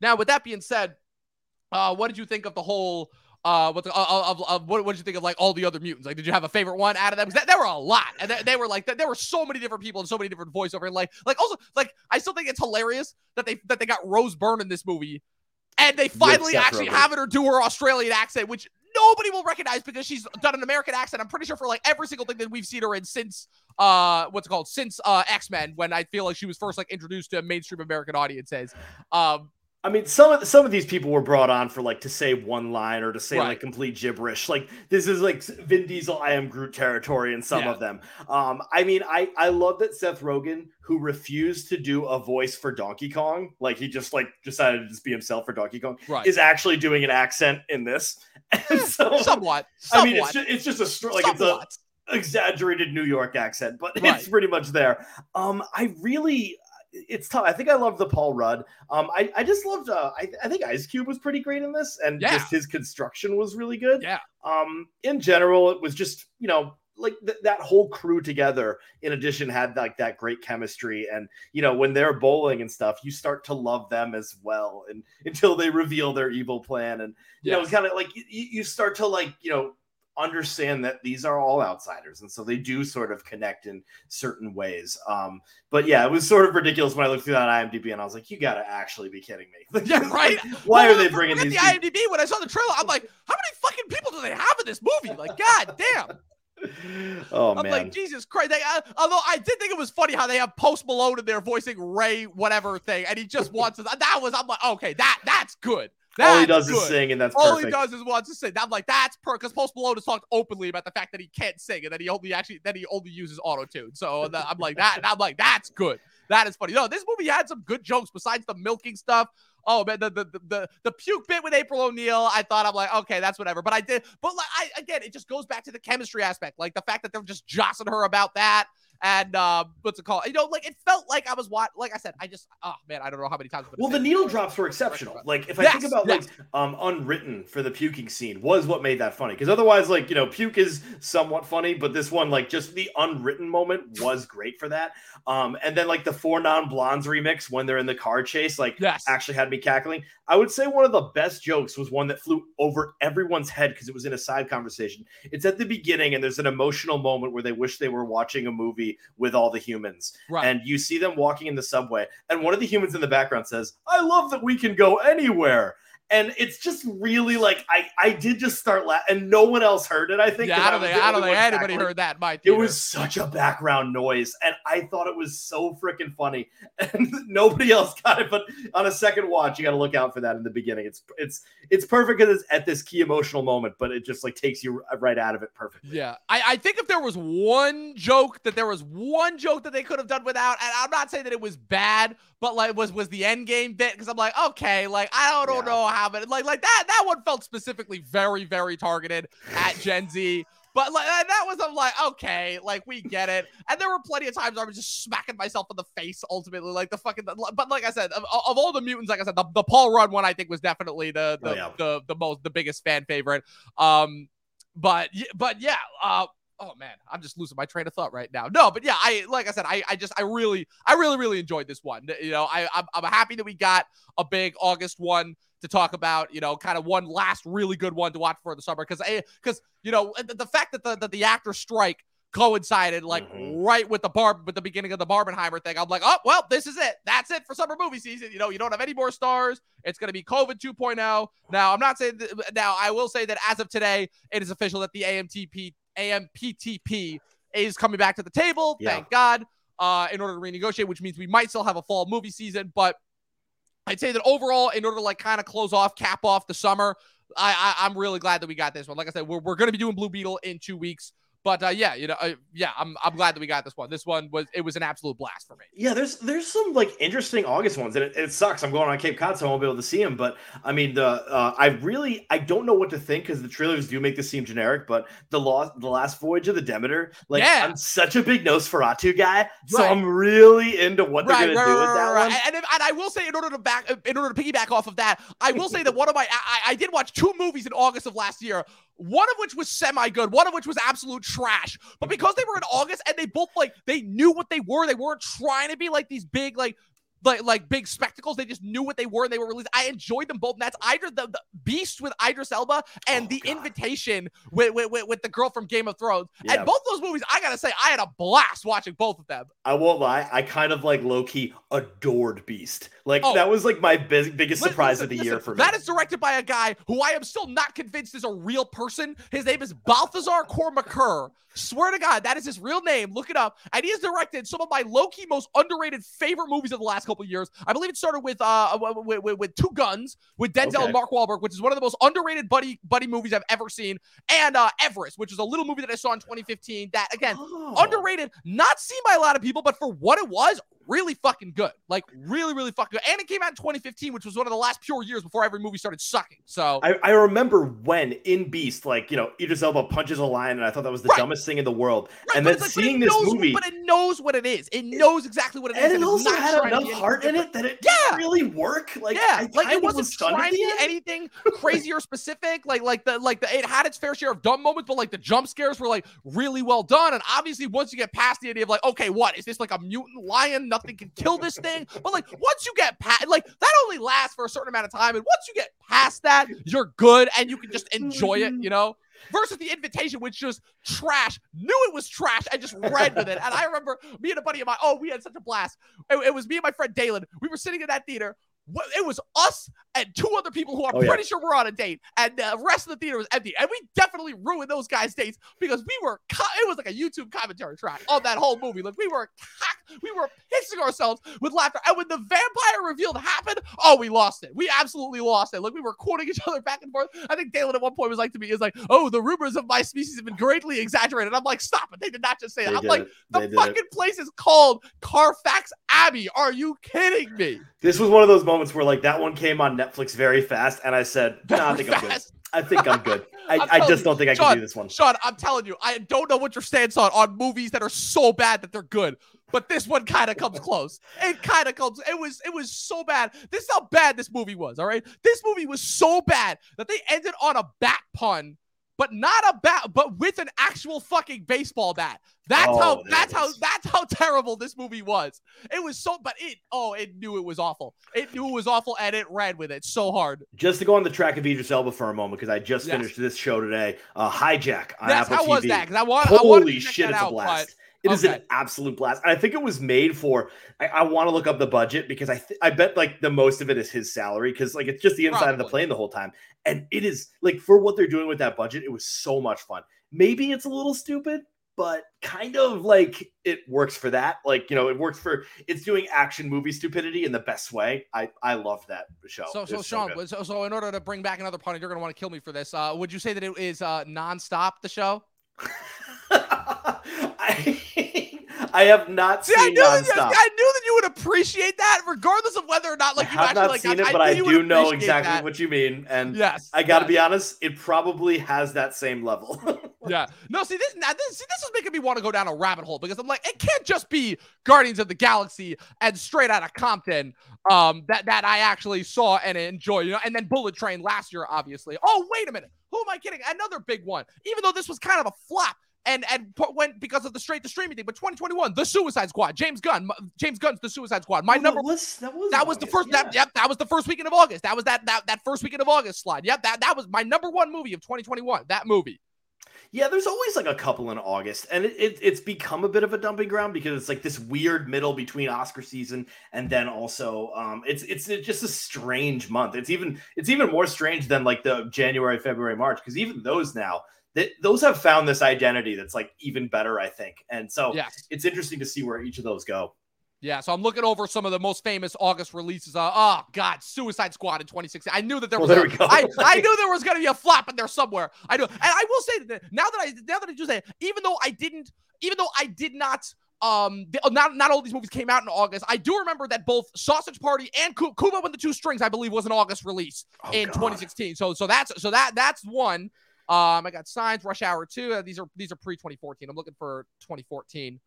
now with that being said, uh, what did you think of the whole uh, what, the, uh, uh, what, what did you think of like all the other mutants? Like, did you have a favorite one out of them? Because there were a lot, and they, they were like, there were so many different people and so many different voiceover. And like, like also, like, I still think it's hilarious that they that they got Rose Byrne in this movie, and they finally actually have her do her Australian accent, which nobody will recognize because she's done an American accent. I'm pretty sure for like every single thing that we've seen her in since uh what's it called since uh X-Men when I feel like she was first like introduced to mainstream American audiences. Um I mean, some of some of these people were brought on for like to say one line or to say right. like complete gibberish. Like this is like Vin Diesel, I am Groot territory in some yeah. of them. Um, I mean, I I love that Seth Rogen, who refused to do a voice for Donkey Kong, like he just like decided to just be himself for Donkey Kong, right. is actually doing an accent in this. (laughs) And so, somewhat, somewhat. I mean, it's just, it's just a like somewhat. it's a exaggerated New York accent, but (laughs) right. it's pretty much there. Um, I really it's tough. I think I love the Paul Rudd. Um, I, I just loved. Uh, I, I think Ice Cube was pretty great in this, and yeah. just his construction was really good. Yeah. Um, in general, it was just you know like th- that whole crew together. In addition, had like that great chemistry, and you know when they're bowling and stuff, you start to love them as well, and (laughs) until they reveal their evil plan, and you yes. know, kind of like you, you start to like you know understand that these are all outsiders and so they do sort of connect in certain ways um but yeah it was sort of ridiculous when i looked through that imdb and i was like you gotta actually be kidding me (laughs) yeah right why well, are they bringing these the imdb when i saw the trailer i'm like how many fucking people do they have in this movie like (laughs) god damn Oh I'm man! like Jesus Christ! They, uh, although I did think it was funny how they have Post Malone in there voicing Ray whatever thing, and he just wants to. That was I'm like, okay, that that's good. That's all he does good. is sing, and that's all perfect. he does is wants to sing. I'm like, that's per because Post Malone has talked openly about the fact that he can't sing and that he only actually that he only uses auto tune. So uh, I'm like that, and I'm like, that's good. that is funny. No, this movie had some good jokes besides the milking stuff. Oh man, the the the the puke bit with April O'Neil, I thought I'm like, okay, that's whatever. But I did, but like, I again, it just goes back to the chemistry aspect, like the fact that they're just jostling her about that. And uh, what's it called? You know, like it felt like I was watching. Like I said, I just, oh man, I don't know how many times. Well, the needle drops were exceptional. Like if I yes, think about yes. like um, unwritten for the puking scene was what made that funny. Because otherwise, like you know, puke is somewhat funny, but this one, like just the unwritten moment, was great for that. Um, and then like the four non blondes remix when they're in the car chase, like yes. actually had me cackling. I would say one of the best jokes was one that flew over everyone's head because it was in a side conversation. It's at the beginning, and there's an emotional moment where they wish they were watching a movie with all the humans. Right. And you see them walking in the subway, and one of the humans in the background says, I love that we can go anywhere and it's just really like I I did just start laughing, and no one else heard it. I think. Yeah, I don't think I don't think anybody heard that. My it was such a background noise, and I thought it was so freaking funny, (laughs) and nobody else got it. But on a second watch, you got to look out for that in the beginning. It's it's it's perfect because it's at this key emotional moment, but it just like takes you right out of it perfectly. Yeah, I I think if there was one joke that there was one joke that they could have done without, and I'm not saying that it was bad, but like was was the end game bit because I'm like okay, like I don't, yeah. know but like like that that one felt specifically very very targeted at Gen Z. But like that was I'm like okay, like we get it. And there were plenty of times I was just smacking myself in the face. Ultimately, like the fucking. But like I said, of, of all the mutants, like I said, the, the Paul Rudd one I think was definitely the the, oh, yeah. the the most the biggest fan favorite. Um, but but yeah, uh, oh man, I'm just losing my train of thought right now. No, but yeah, I like I said, I I just I really I really really enjoyed this one. You know, I I'm, I'm happy that we got a big August one to talk about. You know, kind of one last really good one to watch for the summer because because you know the, the fact that the that the actor strike coincided like mm-hmm. right with the bar with the beginning of the Barbenheimer thing. I'm like, oh well, this is it. That's it for summer movie season. You know, you don't have any more stars. It's going to be COVID 2.0. Now, I'm not saying that, now. I will say that as of today, it is official that the AMTP AMPTP is coming back to the table. Yeah. Thank God. Uh, in order to renegotiate, which means we might still have a fall movie season, but I'd say that overall, in order to like kind of close off, cap off the summer, I, I am really glad that we got this one. Like I said, we're we're gonna be doing Blue Beetle in two weeks. But uh, yeah, you know, uh, yeah, I'm I'm glad that we got this one. This one was it was an absolute blast for me. Yeah, there's there's some like interesting August ones, and it, it sucks. I'm going on Cape Cod, so I won't be able to see them. But I mean, the uh, I really I don't know what to think because the trailers do make this seem generic. But the lost the last voyage of the Demeter, like yeah. I'm such a big Nosferatu guy, right. so I'm really into what they're gonna right, do right, with that one. And, and I will say, in order to back in order to piggyback off of that, I will say that one of my I, I did watch two movies in August of last year one of which was semi good, one of which was absolute trash. But because they were in August and they both like they knew what they were, they weren't trying to be like these big like like like big spectacles. They just knew what they were and they were released. I enjoyed them both. And that's either the, the Beast with Idris Elba and oh, the God. Invitation with, with, with, with the girl from Game of Thrones. Yeah. And both those movies, I gotta say, I had a blast watching both of them. I won't lie, I kind of like low key adored Beast. Like oh, that was like my big, biggest surprise listen, of the listen, year for me. That is directed by a guy who I am still not convinced is a real person. His name is Baltasar Kormákur. Swear to God, that is his real name. Look it up. And he has directed some of my low key most underrated favorite movies of the last couple years. I believe it started with uh with, with, with Two Guns with Denzel okay. and Mark Wahlberg, which is one of the most underrated buddy buddy movies I've ever seen, and uh Everest, which is a little movie that I saw in 2015. That again, oh. underrated, not seen by a lot of people, but for what it was, really fucking good. Like really, really fucking good. And it came out in 2015, which was one of the last pure years before every movie started sucking. So I, I remember when in Beast, like you know, Idris Elba punches a lion, and I thought that was the right. dumbest thing in the world. Right, and then like, seeing this knows, movie, but it knows what it is. It knows exactly what it and is. and it also had enough heart in it that it yeah. really work. Like yeah, like it wasn't was trying to be anything (laughs) crazy or specific. Like like the like the it had its fair share of dumb moments, but like the jump scares were like really well done. And obviously, once you get past the idea of like, okay, what is this like a mutant lion? Nothing can kill this thing. But like once you get past, like that only lasts for a certain amount of time, and once you get past that, you're good and you can just enjoy it. You know versus the invitation, which just trash, knew it was trash, and just ran with it. And I remember me and a buddy of mine, oh, we had such a blast. It, it was me and my friend Dalen. We were sitting in that theater it was us and two other people who I'm Oh, yeah. pretty sure were on a date, and the rest of the theater was empty. And we definitely ruined those guys' dates because we were. Co- it was like a YouTube commentary track on that whole movie. Like we were, cock- we were pissing ourselves with laughter. And when the vampire reveal happened, oh, we lost it. We absolutely lost it. Like we were quoting each other back and forth. I think Dalen at one point was like to me, "Is like, oh, the rumors of my species have been greatly exaggerated." I'm like, stop it. They did not just say that. I'm like, the fucking it. place is called Carfax Abbey. Are you kidding me? This was one of those moments where like that one came on Netflix very fast, and I said, (laughs) "No, I think I'm good. I think I'm good. I, (laughs) I'm I just don't think I Sean, can do this one." Sean, I'm telling you, I don't know what your stance on on movies that are so bad that they're good, but this one kind of comes (laughs) close. It kind of comes. It was it was so bad. This is how bad this movie was. All right, this movie was so bad that they ended on a bat pun, but not a bat, but with an actual fucking baseball bat. That's Oh, how. That's how. That's how terrible this movie was. It was so, but it. Oh, it knew it was awful. It knew it was awful, and it ran with it so hard. Just to go on the track of Idris Elba for a moment, because I just Yes. finished this show today. Uh, Hijack on That's Apple how was TV. that? Because I want. I wanted Holy to check shit, it's a blast. but- It is an absolute blast. And I think it was made for. I, I want to look up the budget because I th- I bet like the most of it is his salary because like it's just the inside of the plane the whole time, and it is like for what they're doing with that budget, it was so much fun. Maybe it's a little stupid, but kind of like it works for that. Like you know, it works for it's doing action movie stupidity in the best way. I I love that show. So, so It's Sean, so, so in order to bring back another pun, you're gonna want to kill me for this. Uh, would you say that it is uh nonstop the show? (laughs) I, I have not See, I seen knew that. I knew that you would appreciate that, regardless of whether or not like I you have actually not like. seen I, it, I but knew I do know exactly that. what you mean. And Yes, I got to yes. be honest, it probably has that same level. (laughs) Yeah. No, see this, now this see this is making me want to go down a rabbit hole because I'm like, it can't just be Guardians of the Galaxy and straight out of Compton um that that I actually saw and enjoy, you know, and then Bullet Train last year, obviously. Oh, wait a minute. Who am I kidding? Another big one. Even though this was kind of a flop. And and put- went because of the straight to streaming thing, but 2021, The Suicide Squad, James Gunn, James Gunn's The Suicide Squad. My number that was that was that was the first. yeah. That, yep, that was the first weekend of August. That was that that that first weekend of August slide. Yep, that that was my number one movie of 2021. That movie. Yeah, there's always like a couple in August, and it, it, it's become a bit of a dumping ground because it's like this weird middle between Oscar season and then also um, it's it's it's just a strange month. It's even it's even more strange than like the January, February, March because even those now those have found this identity that's like even better, I think. And so yeah. it's interesting to see where each of those go. Yeah, so I'm looking over some of the most famous August releases. Uh, oh God, Suicide Squad in 2016. I knew that there Well, was. there a- we go. I, I (laughs) knew there was going to be a flop in there somewhere. I knew, and I will say that now that I now that I do say, even though I didn't, even though I did not. Um, the, not not all these movies came out in August. I do remember that both Sausage Party and Ku- Kubo and the Two Strings, I believe, was an August release Oh, in God. 2016. So so that's so that that's one. Um, I got Signs, Rush Hour two. Uh, these are these are pre 2014. I'm looking for 2014.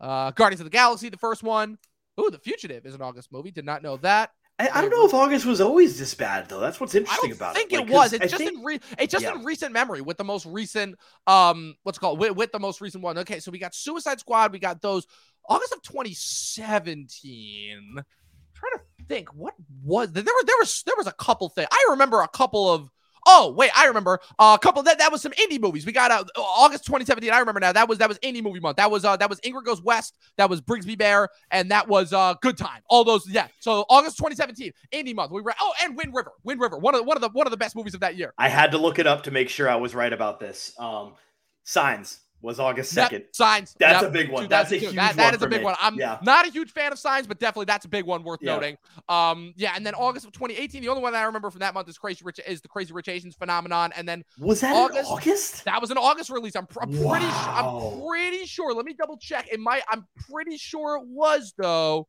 Uh, Guardians of the Galaxy, the first one. Ooh, The Fugitive is an August movie. Did not know that. I, I don't know if August was always this bad though. That's what's I interesting don't about think it. it Like, was. 'cause It's I just think- in re- it's just yeah. in recent memory with the most recent um what's it called with, with the most recent one. Okay, so we got Suicide Squad. We got those August of 2017. trying to think what was there were there was there was a couple things. I remember a couple of Oh wait, I remember uh, a couple that that was some indie movies. We got uh, August 2017. I remember now. That was that was indie movie month. That was uh that was Ingrid Goes West. That was Brigsby Bear, and that was uh Good Time. All those yeah. So August 2017, indie month. We were oh and Wind River, Wind River, one of the, one of the one of the best movies of that year. I had to look it up to make sure I was right about this. Um, Signs was August Yep, second. Signs. That's Yep, a big one. That's a huge That, that one is for a big me. one. I'm Yeah. not a huge fan of Signs, but definitely that's a big one worth Yeah. noting. Um, yeah, and then August of 2018, the only one that I remember from that month is Crazy Rich is the Crazy Rich Asians phenomenon, and then Was that August? August? that was an August release. I'm, pr- I'm pretty, Wow. I'm pretty sure. Let me double check. It might. I'm pretty sure it was though.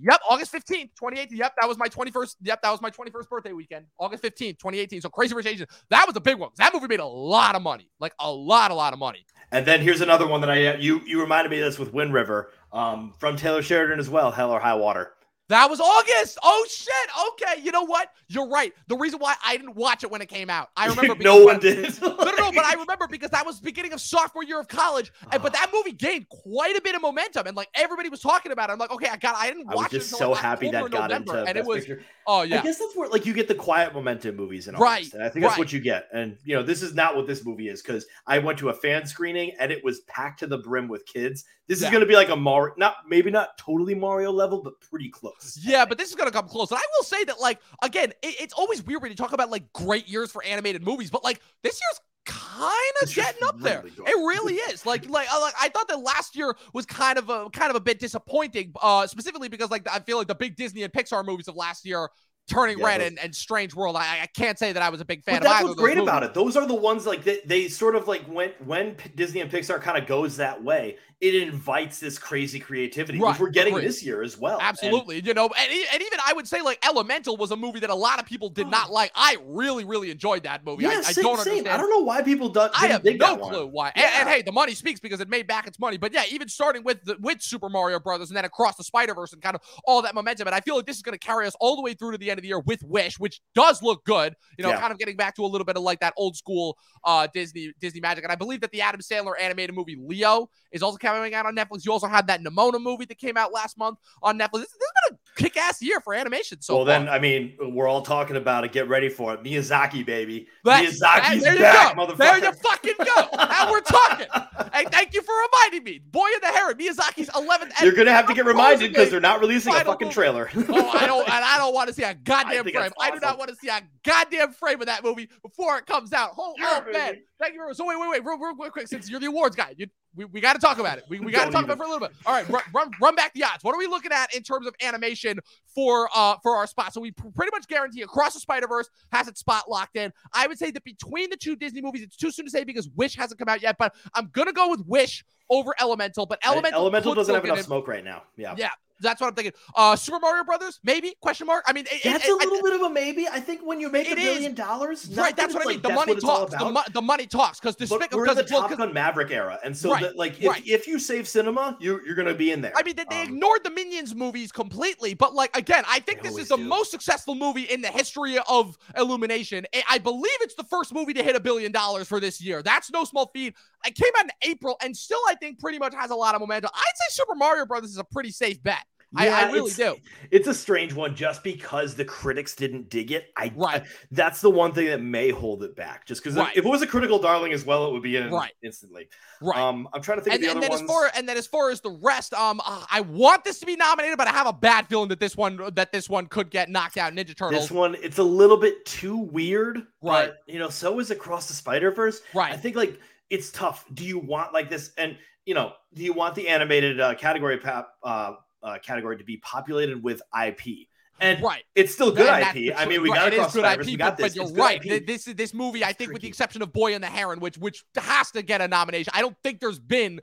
Yep, August 15th, 2018. Yep, that was my 21st. Yep, that was my 21st birthday weekend. August 15th, 2018. So Crazy Rich Asians. That was a big one. That movie made a lot of money. Like a lot, a lot of money. And then here's another one that I you you reminded me of this with Wind River um, from Taylor Sheridan as well. Hell or High Water. That was August. Oh shit. Okay. You know what? You're right. The reason why I didn't watch it when it came out, I (laughs) remember. no one did. (laughs) No, no, no. But I remember because that was beginning of sophomore year of college, and, but that movie gained quite a bit of momentum, and like everybody was talking about it. I'm like, okay, I got. I didn't watch. It. I was just it so happy that got November, into and it was. Picture. Oh yeah. I guess that's where like you get the quiet momentum movies in Right, August. And I think that's right. what you get. And you know, this is not what this movie is because I went to a fan screening and it was packed to the brim with kids. This Yeah. is going to be like a Mario, not maybe not totally Mario level, but pretty close. Yeah, but this is gonna come close. And I will say that, like, again, it, it's always weird when you talk about like great years for animated movies, but like this year's kind of getting up there. Really it really is. Like, (laughs) like, uh, like I thought that last year was kind of a kind of a bit disappointing, uh, specifically because like I feel like the big Disney and Pixar movies of last year Turning yeah, Red those... and, and Strange World. I, I can't say that I was a big fan but of that's what's great movies. about it. Those are the ones like they, they sort of like went when Disney and Pixar kind of goes that way, it invites this crazy creativity, right. which we're getting this year as well. Absolutely. And, you know, and, and even I would say like Elemental was a movie that a lot of people did not like. I really, really enjoyed that movie. Yeah, I, same, I don't same. understand. I don't know why people don't. I have no clue why. Yeah. And, and, hey, the money speaks because it made back its money. But yeah, even starting with the, with Super Mario Brothers and then across the Spider Verse and kind of all that momentum. And I feel like this is going to carry us all the way through to the end of the year with Wish, which does look good. You know, yeah. kind of getting back to a little bit of like that old school uh, Disney Disney magic. And I believe that the Adam Sandler animated movie Leo is also coming out on Netflix. You also had that Nimona movie that came out last month on Netflix. This, this has been a kick ass year for animation so Well, far. then, I mean, we're all talking about it. Get ready for it. Miyazaki, baby. That's, Miyazaki's there back, go. motherfucker. There you fucking go. now we're talking. (laughs) Hey, thank you for reminding me. Boy in the Heron, Miyazaki's 11th. You're going to have to get reminded because they're not releasing a fucking movie. trailer. (laughs) oh, I don't, and I don't want to see a goddamn frame. Awesome. I do not want to see a goddamn frame of that movie before it comes out. Oh, oh man. Thank you. So wait, wait, wait, real, real, real quick, since you're the awards guy, you, we, we got to talk about it. We, we got to talk even. about it for a little bit. All right, run, run, run back the odds. What are we looking at in terms of animation for uh for our spot? So we pr- pretty much guarantee Across the Spider Verse has its spot locked in. I would say that between the two Disney movies, it's too soon to say because Wish hasn't come out yet, but I'm gonna go with Wish over Elemental. But Elemental, Elemental doesn't have enough smoke right now. Yeah, yeah. That's what I'm thinking. Uh, Super Mario Brothers, maybe? Question mark. I mean, it, that's it, a little I, bit of a maybe. I think when you make a billion is. dollars, right? That's what I mean. the money talks. The, mo- the, money talks because Despicable. We're in the Top Gun Maverick era, and so right, that, like if, right. if you save cinema, you you're gonna be in there. I mean, they, they um, ignored the Minions movies completely, but like again, I think this is the do. most successful movie in the history of Illumination. I believe it's the first movie to hit a billion dollars for this year. That's no small feat. It came out in April, and still, I think pretty much has a lot of momentum. I'd say Super Mario Brothers is a pretty safe bet. Yeah, I, I, really it's, do. It's a strange one just because the critics didn't dig it. I right. I, that's the one thing that may hold it back. Just because right. if, if, it was a critical darling as well, it would be in right. instantly. Right. Um, I'm trying to think and, of the and other then ones. As far, and then as far as the rest, um, uh, I want this to be nominated, but I have a bad feeling that this one that this one could get knocked out. Ninja Turtles. This one, it's a little bit too weird. Right. But, you know, so is Across the Spider Verse. Right. I think like it's tough. Do you want like this? And you know, do you want the animated uh, category pap, uh, uh, category to be populated with IP. And right, it's still good IP. I mean, we got it is good IP, we got but, but you're right. IP. This this movie, I think, with the exception of Boy and the Heron, which which has to get a nomination. I don't think there's been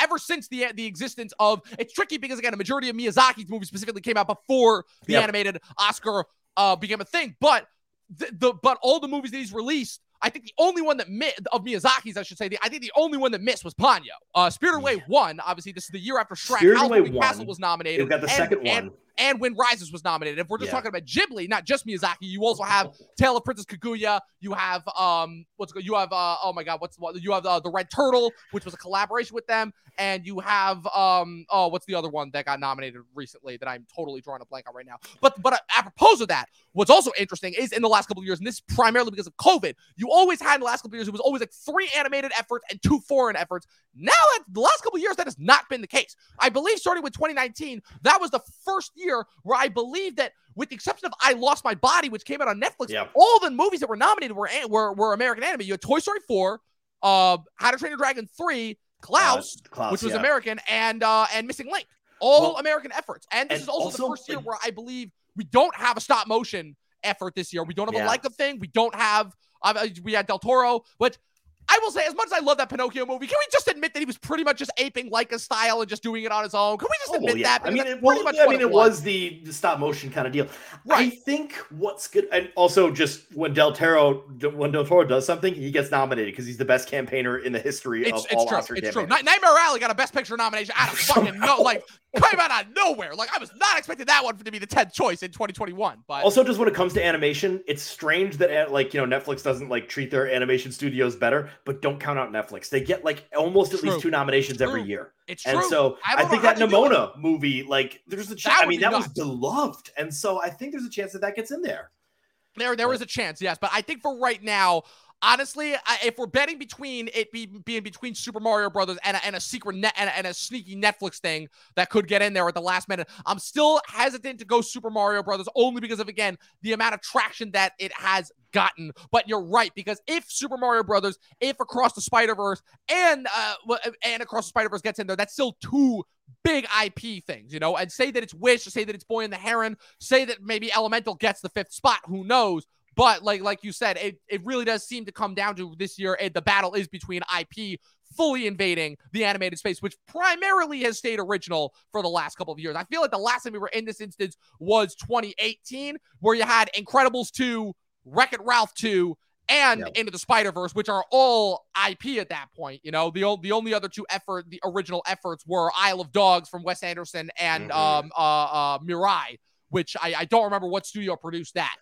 ever since the the existence of. It's tricky because again, a majority of Miyazaki's movies specifically came out before the yep. animated Oscar uh, became a thing. But the, the but all the movies that he's released I think the only one that missed of Miyazaki's, I should say, the, I think the only one that missed was Ponyo. Uh, Spirited Away yeah. won. Obviously, this is the year after Shrek. Spirit Away Castle was nominated. We've got the and, second one. And, and Wind Rises was nominated. If we're just yeah. talking about Ghibli, not just Miyazaki, you also have (laughs) Tale of Princess Kaguya. You have um, what's you have uh, oh my god, what's what you have uh, the Red Turtle, which was a collaboration with them, and you have um, oh, what's the other one that got nominated recently that I'm totally drawing a blank on right now. But but uh, apropos of that, what's also interesting is in the last couple of years, and this primarily because of COVID, you always had in the last couple of years, it was always like three animated efforts and two foreign efforts. Now, the last couple of years, that has not been the case. I believe starting with 2019, that was the first year where I believe that, with the exception of I Lost My Body, which came out on Netflix, all the movies that were nominated were, were, were American anime. You had Toy Story 4, uh, How to Train Your Dragon 3, Klaus, uh, Klaus which was yeah. American, and uh, and Missing Link. All well, American efforts. And this and is also, also, the first year where I believe we don't have a stop motion effort this year. We don't have yeah. a Laika thing. We don't have, uh, we had Del Toro, but I will say, as much as I love that Pinocchio movie, can we just admit that he was pretty much just aping Laika's style and just doing it on his own? Can we just oh, admit yeah. that? I mean, it, well, I mean, it was, was the, the, stop motion kind of deal. Right. I think what's good, and also just when Del Toro when Del Toro does something, he gets nominated because he's the best campaigner in the history it's, of it's all true. Oscar It's campaigns. true. Nightmare Alley got a Best Picture nomination out of (laughs) fucking no, like came out of nowhere. Like I was not expecting that one to be the tenth choice in 2021. But also, just when it comes to animation, it's strange that like you know Netflix doesn't like treat their animation studios better, but don't count out Netflix. They get like almost at least two nominations every year. It's true. and so I, I think that Nimona movie, like, there's a chance. I mean, that nuts. was beloved, and so I think there's a chance that that gets in there. There, there is a chance, yes, but I think for right now, honestly, I, if we're betting between it be, being between Super Mario Brothers and a, and a secret net and, and, a sneaky Netflix thing that could get in there at the last minute, I'm still hesitant to go Super Mario Brothers only because of again the amount of traction that it has gotten. But you're right because if Super Mario Brothers, if Across the Spider Verse, and uh, and Across the Spider Verse gets in there, that's still two big IP things, you know. And say that it's Wish, say that it's Boy and the Heron, say that maybe Elemental gets the fifth spot. Who knows? But like like you said, it, it really does seem to come down to this year. It, the battle is between IP fully invading the animated space, which primarily has stayed original for the last couple of years. I feel like the last time we were in this instance was 2018, where you had Incredibles 2, Wreck It Ralph 2, and yep. Into the Spider Verse, which are all IP at that point. You know, the the only other two effort, the original efforts were Isle of Dogs from Wes Anderson and mm-hmm. um uh, uh Mirai, which I, I don't remember what studio produced that.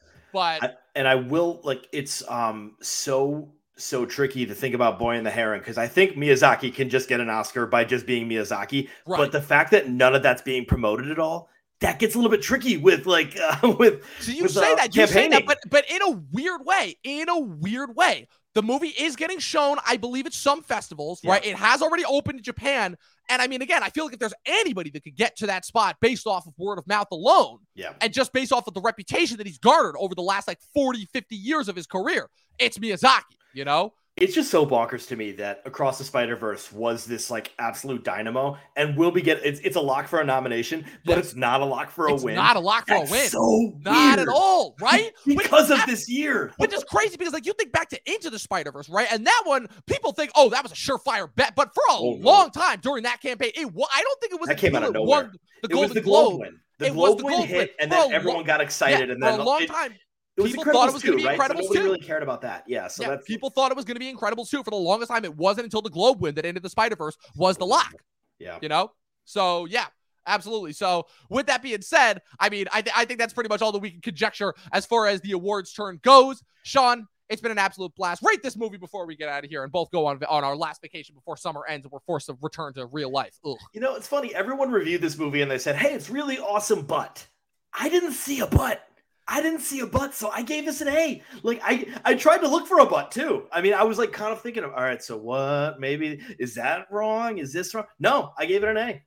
But I, and I will like it's um so so tricky to think about Boy and the Heron because I think Miyazaki can just get an Oscar by just being Miyazaki. Right. But the fact that none of that's being promoted at all, that gets a little bit tricky with like uh, (laughs) with. So you with, say uh, that you say that, but but in a weird way, in a weird way, the movie is getting shown. I believe at some festivals, yeah. right? It has already opened in Japan, and I mean, again, I feel like if there's anybody that could get to that spot based off of word of mouth alone, yeah, and just based off of the reputation that he's garnered over the last like 40, 50 years of his career, it's Miyazaki, you know? It's just so bonkers to me that Across the Spider Verse was this like absolute dynamo, and will be get it's, it's a lock for a nomination, but yes. it's not a lock for a it's win. Not a lock for That's a win. So not at all, right? because which, of this year, which is crazy because like you think back to Into the Spider Verse, right? And that one, people think, oh, that was a surefire bet, but for a oh, long no. time during that campaign, it I don't think it was. That came out of nowhere. Won the it Golden the Globe, Globe win. The it Globe was the win hit, and then everyone long, got excited, yeah, and then for a long it, time it people thought it was going to be right? Incredibles Nobody really cared about that. Yeah, so yeah, people thought it was going to be Incredibles too. For the longest time, it wasn't until the Globe win that ended the Spider Verse was the lock. Yeah, you know. So yeah, absolutely. So with that being said, I mean, I, th- I think that's pretty much all that we can conjecture as far as the awards turn goes. Sean, it's been an absolute blast. Rate this movie before we get out of here and both go on on our last vacation before summer ends and we're forced to return to real life. Ugh. You know, it's funny. Everyone reviewed this movie and they said, "Hey, it's really awesome," but I didn't see a butt. I didn't see a butt, so I gave this an A. Like I, I tried to look for a butt too. I mean, I was like kind of thinking of, all right, so what? Maybe is that wrong? Is this wrong? No, I gave it an A.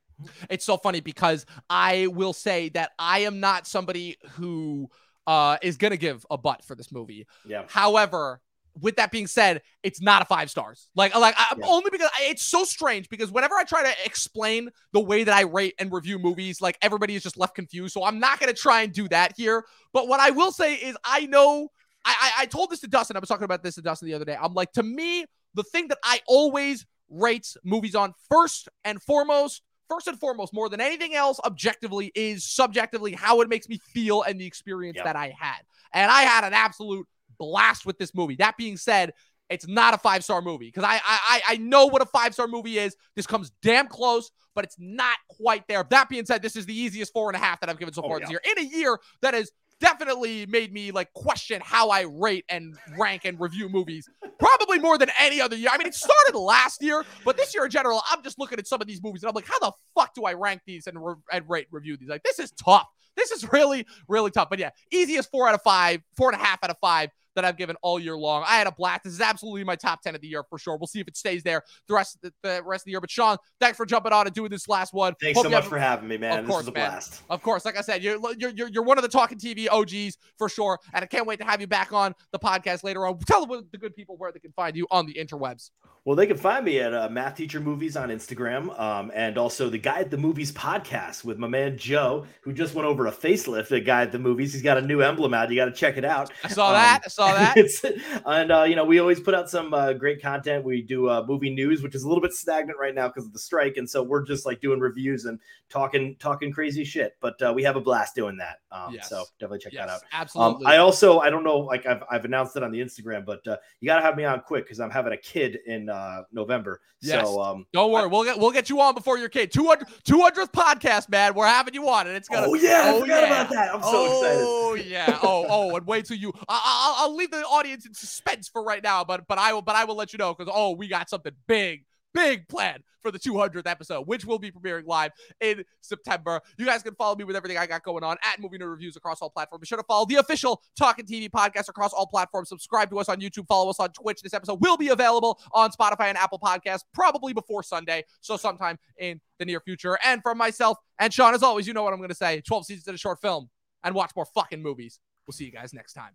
It's so funny because I will say that I am not somebody who uh, is gonna give a butt for this movie. Yeah. However, with that being said, it's not a five stars. Like, like I'm yeah. only because it's so strange because whenever I try to explain the way that I rate and review movies, like everybody is just left confused. So I'm not going to try and do that here. But what I will say is, I know I, I, I told this to Dustin. I was talking about this to Dustin the other day. I'm like, to me, the thing that I always rate movies on first and foremost first and foremost, more than anything else, objectively, is subjectively how it makes me feel and the experience yep. that I had. And I had an absolute blast with this movie. That being said, it's not a five star movie because I, I I know what a five star movie is. This comes damn close, but it's not quite there. That being said, this is the easiest four and a half that I've given so oh, far oh, yeah. this year in a year that has definitely made me like question how I rate and rank and review movies. Probably more than any other year. I mean, it started last year, but this year in general, I'm just looking at some of these movies and I'm like, how the fuck do I rank these and, re- and rate review these? Like, this is tough. This is really, really tough. But yeah, easiest four out of five, four and a half out of five that I've given all year long. I had a blast. This is absolutely my top 10 of the year for sure. We'll see if it stays there the rest of the, the rest of the year. But Sean, thanks for jumping on and doing this last one. Thanks Hope so much have, for having me, man. Of course, man. Blast. Of course. Like I said, you're, you're, you're one of the talking TV OGs for sure. And I can't wait to have you back on the podcast later on. Tell the good people where they can find you on the interwebs. Well, they can find me at uh, Math Teacher Movies on Instagram, um, and also the Guy at the Movies podcast with my man Joe, who just went over a facelift. The Guy at the Movies, he's got a new emblem out. You got to check it out. I saw um, that. I saw that. (laughs) and uh, you know, we always put out some uh, great content. We do uh, movie news, which is a little bit stagnant right now because of the strike, and so we're just like doing reviews and talking talking crazy shit. But uh, we have a blast doing that. Um, yes. So definitely check yes, that out. Absolutely. Um, I also I don't know, like I've I've announced it on the Instagram, but uh, you got to have me on quick because I'm having a kid in uh, November. Yes. So um, don't worry, I, we'll get we'll get you on before your kid. 200 200th podcast, man. We're having you on, and it's gonna. Oh yeah, oh, I forgot yeah. about that. I'm so oh, excited. Oh yeah. Oh oh, and wait till you. I, will I'll leave the audience in suspense for right now, but but I will but I will let you know because oh we got something big big plan for the 200th episode, which will be premiering live in September. You guys can follow me with everything I got going on at Movie Nerd Reviews across all platforms. Be sure to follow the official Talking TV podcast across all platforms. Subscribe to us on YouTube. Follow us on Twitch. This episode will be available on Spotify and Apple Podcasts probably before Sunday, so sometime in the near future. And from myself and Sean, as always, you know what I'm going to say 12 seasons in a short film and watch more fucking movies. We'll see you guys next time.